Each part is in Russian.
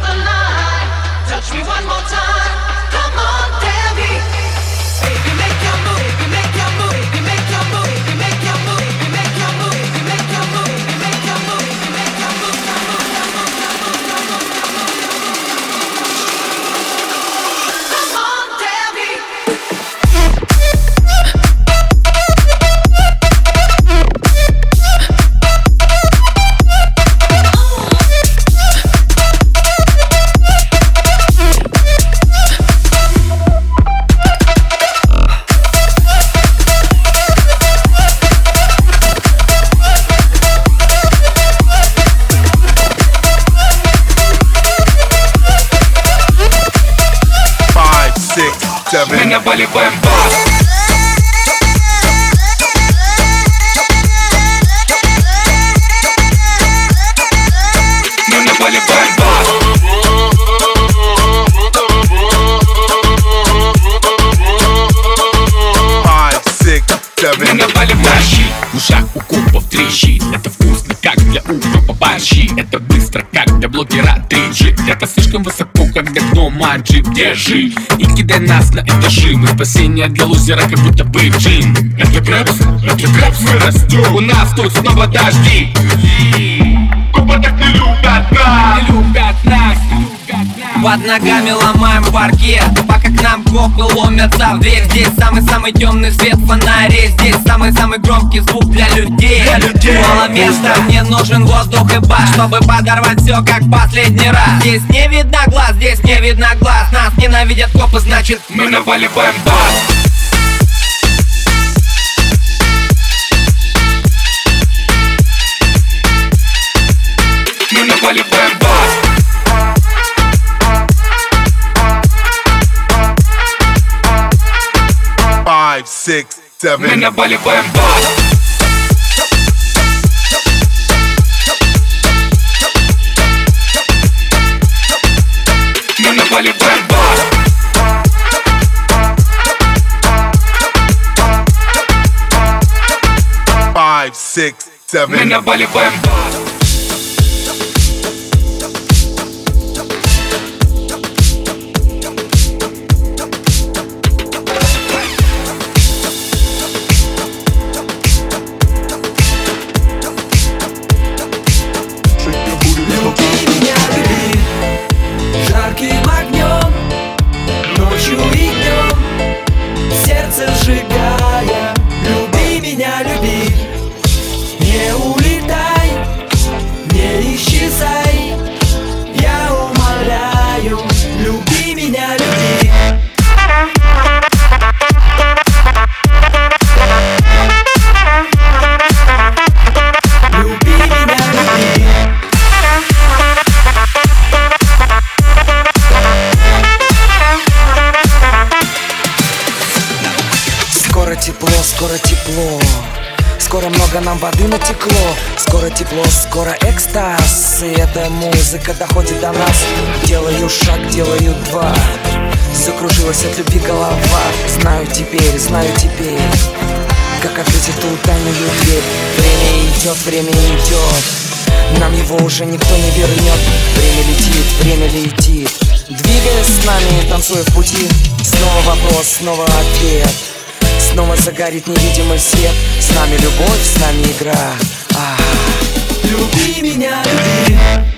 The line. Touch me one more time. Щи В ушах у купов трещит Это вкусно, как для уха Это быстро, как для блогера 3G Это слишком высоко, гнома джип Держи и кидай нас на этажи Мы спасение для лузера, как будто бы джин. Это крэпс, это крэпс, мы растем. У нас тут снова дожди. Купа так Не любят нас, не любят нас Под ногами ломаем паркет. Пока к нам копы ломятся в дверь Здесь самый-самый темный свет. Фонарей Здесь самый-самый громкий звук для людей, Мало места, мне нужен воздух и бас Чтобы подорвать все как последний раз. Здесь не видно глаз, здесь не видно глаз. Нас ненавидят копы, значит Мы наваливаем бас Мы наваливаем бас five, six, seven. Five, six, seven. Меня болит бэмбас. Скоро много нам воды натекло. Скоро тепло, скоро экстаз. И эта музыка доходит до нас. Делаю шаг, делаю два. Закружилась от любви голова. Знаю теперь, знаю теперь Как открыть эту тайную дверь. Время идет, время идет. Нам его уже никто не вернет. Время летит, время летит. Двигаясь с нами, танцуя в пути. Снова вопрос, снова ответ Снова загорит невидимый свет. С нами любовь, с нами игра. А. Люби меня, люби Люби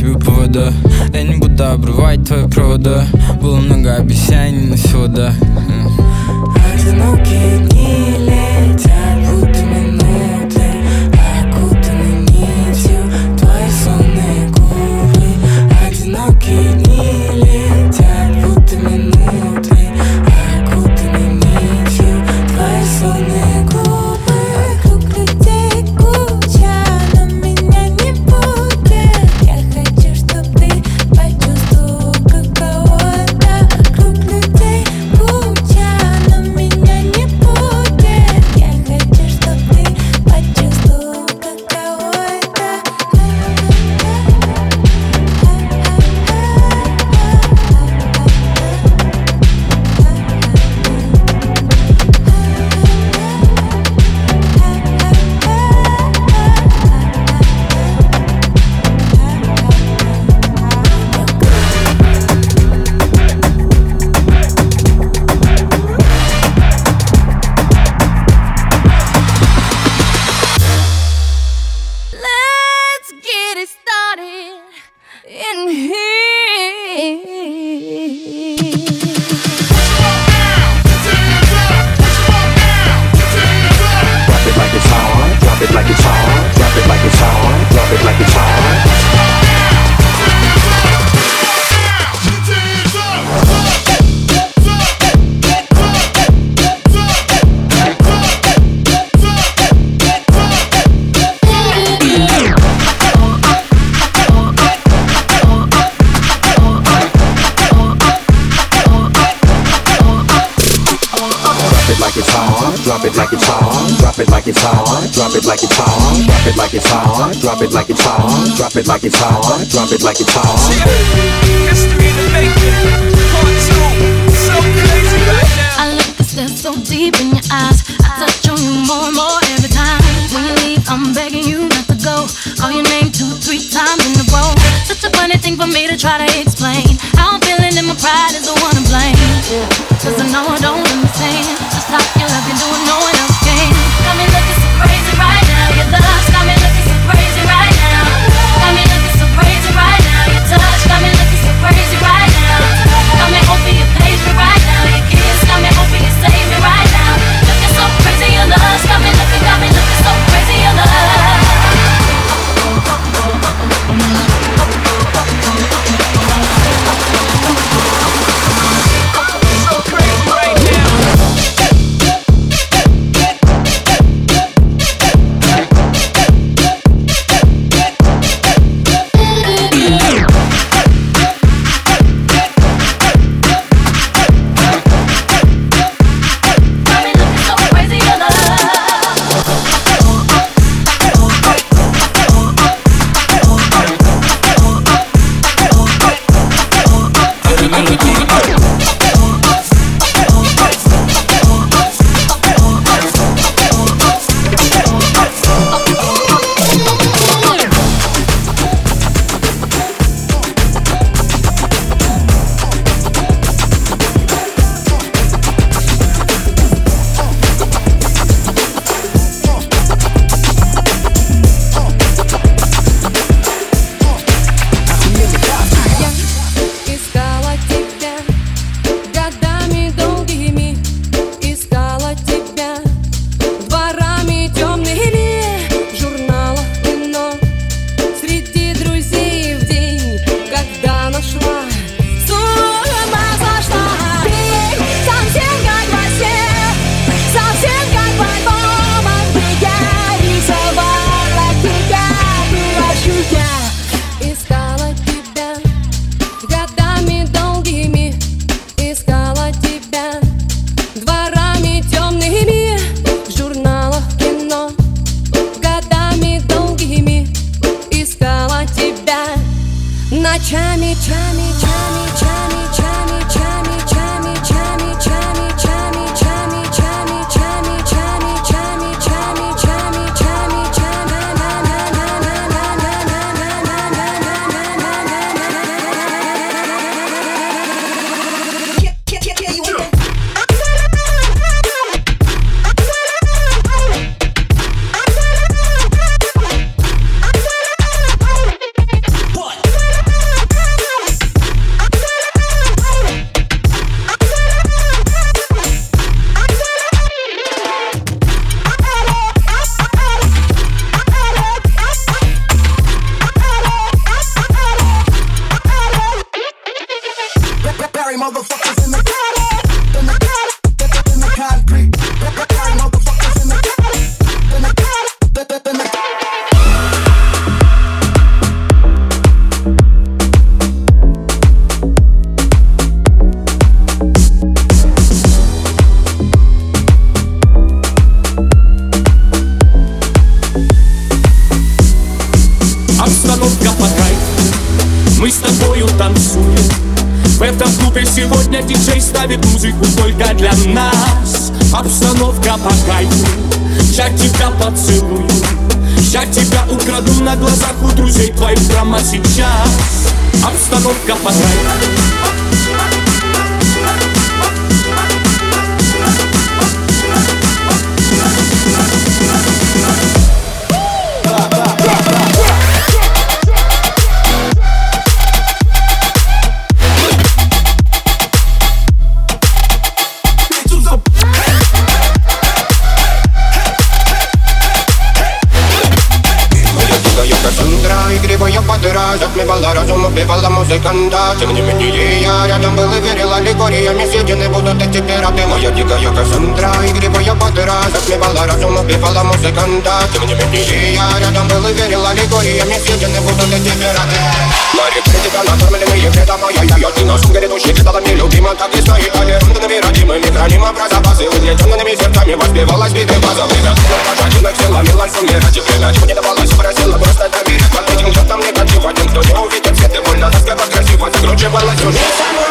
Тебе повода. Я не буду обрывать твои провода. Было много обещаний, но всего да. Одинокие дни летят, drop it like it's hot, drop it like it's hot, drop it like it's hot, drop it like it's hot, drop it like it's hot, drop it like it's hot, drop it like it's hot. I look to stare so deep in your eyes. I touch on you more and more every time. When you leave, I'm begging you not to go. Call your name two, three times in a row. Such a funny thing for me to try to explain. How I'm feeling and my pride is the one to blame. Cause I know I don't музыку только для нас. Обстановка по кайфу Я тебя поцелую. Я тебя украду на глазах у друзей твоих прямо сейчас. Обстановка по кайфу хранима про запасы Угнетенными сердцами воспевалась биты база Время, пожаденных силами, лансуме Ради время, чего не давалось, просила Просто доверие под этим чертом негатив Один, кто не увидит свет, и больно насколько красиво Закручивалась уже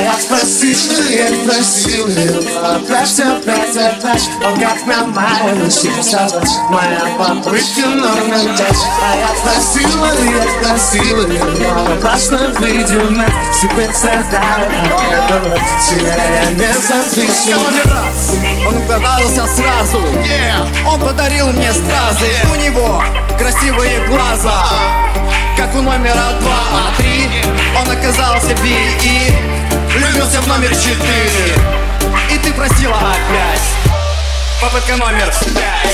Я спросил, я просил его Опять, опять, опять Он как на мою сердце Моя попытка номер пять А я просил, я просил его Напрасно выйдем на Теперь страдаю Тебя я не запишу Он угадался сразу Он подарил мне стразы У него красивые глаза Как у номера два А три. Он оказался би и Влюбился в номер четыре. И ты просила опять. Попытка номер пять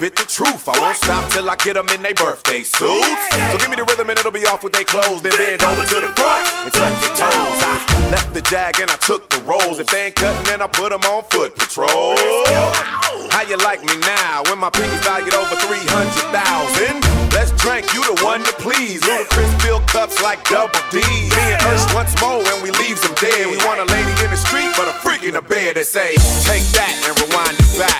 spit the truth. I won't stop till I get them in their birthday suits. So give me the rhythm and it'll be off with their clothes. Then bend over to the front and touch your toes. I left the jag and I took the rolls. If they ain't cutting, then I put them on foot patrol. How you like me now? When my pinky's valued over 300,000. Let's drink, you the one to please. Ludacris fill cups like double D. Me and us once more when we leave them dead. We want a lady in the street, but a freak in a bed that say, Take that and rewind it back.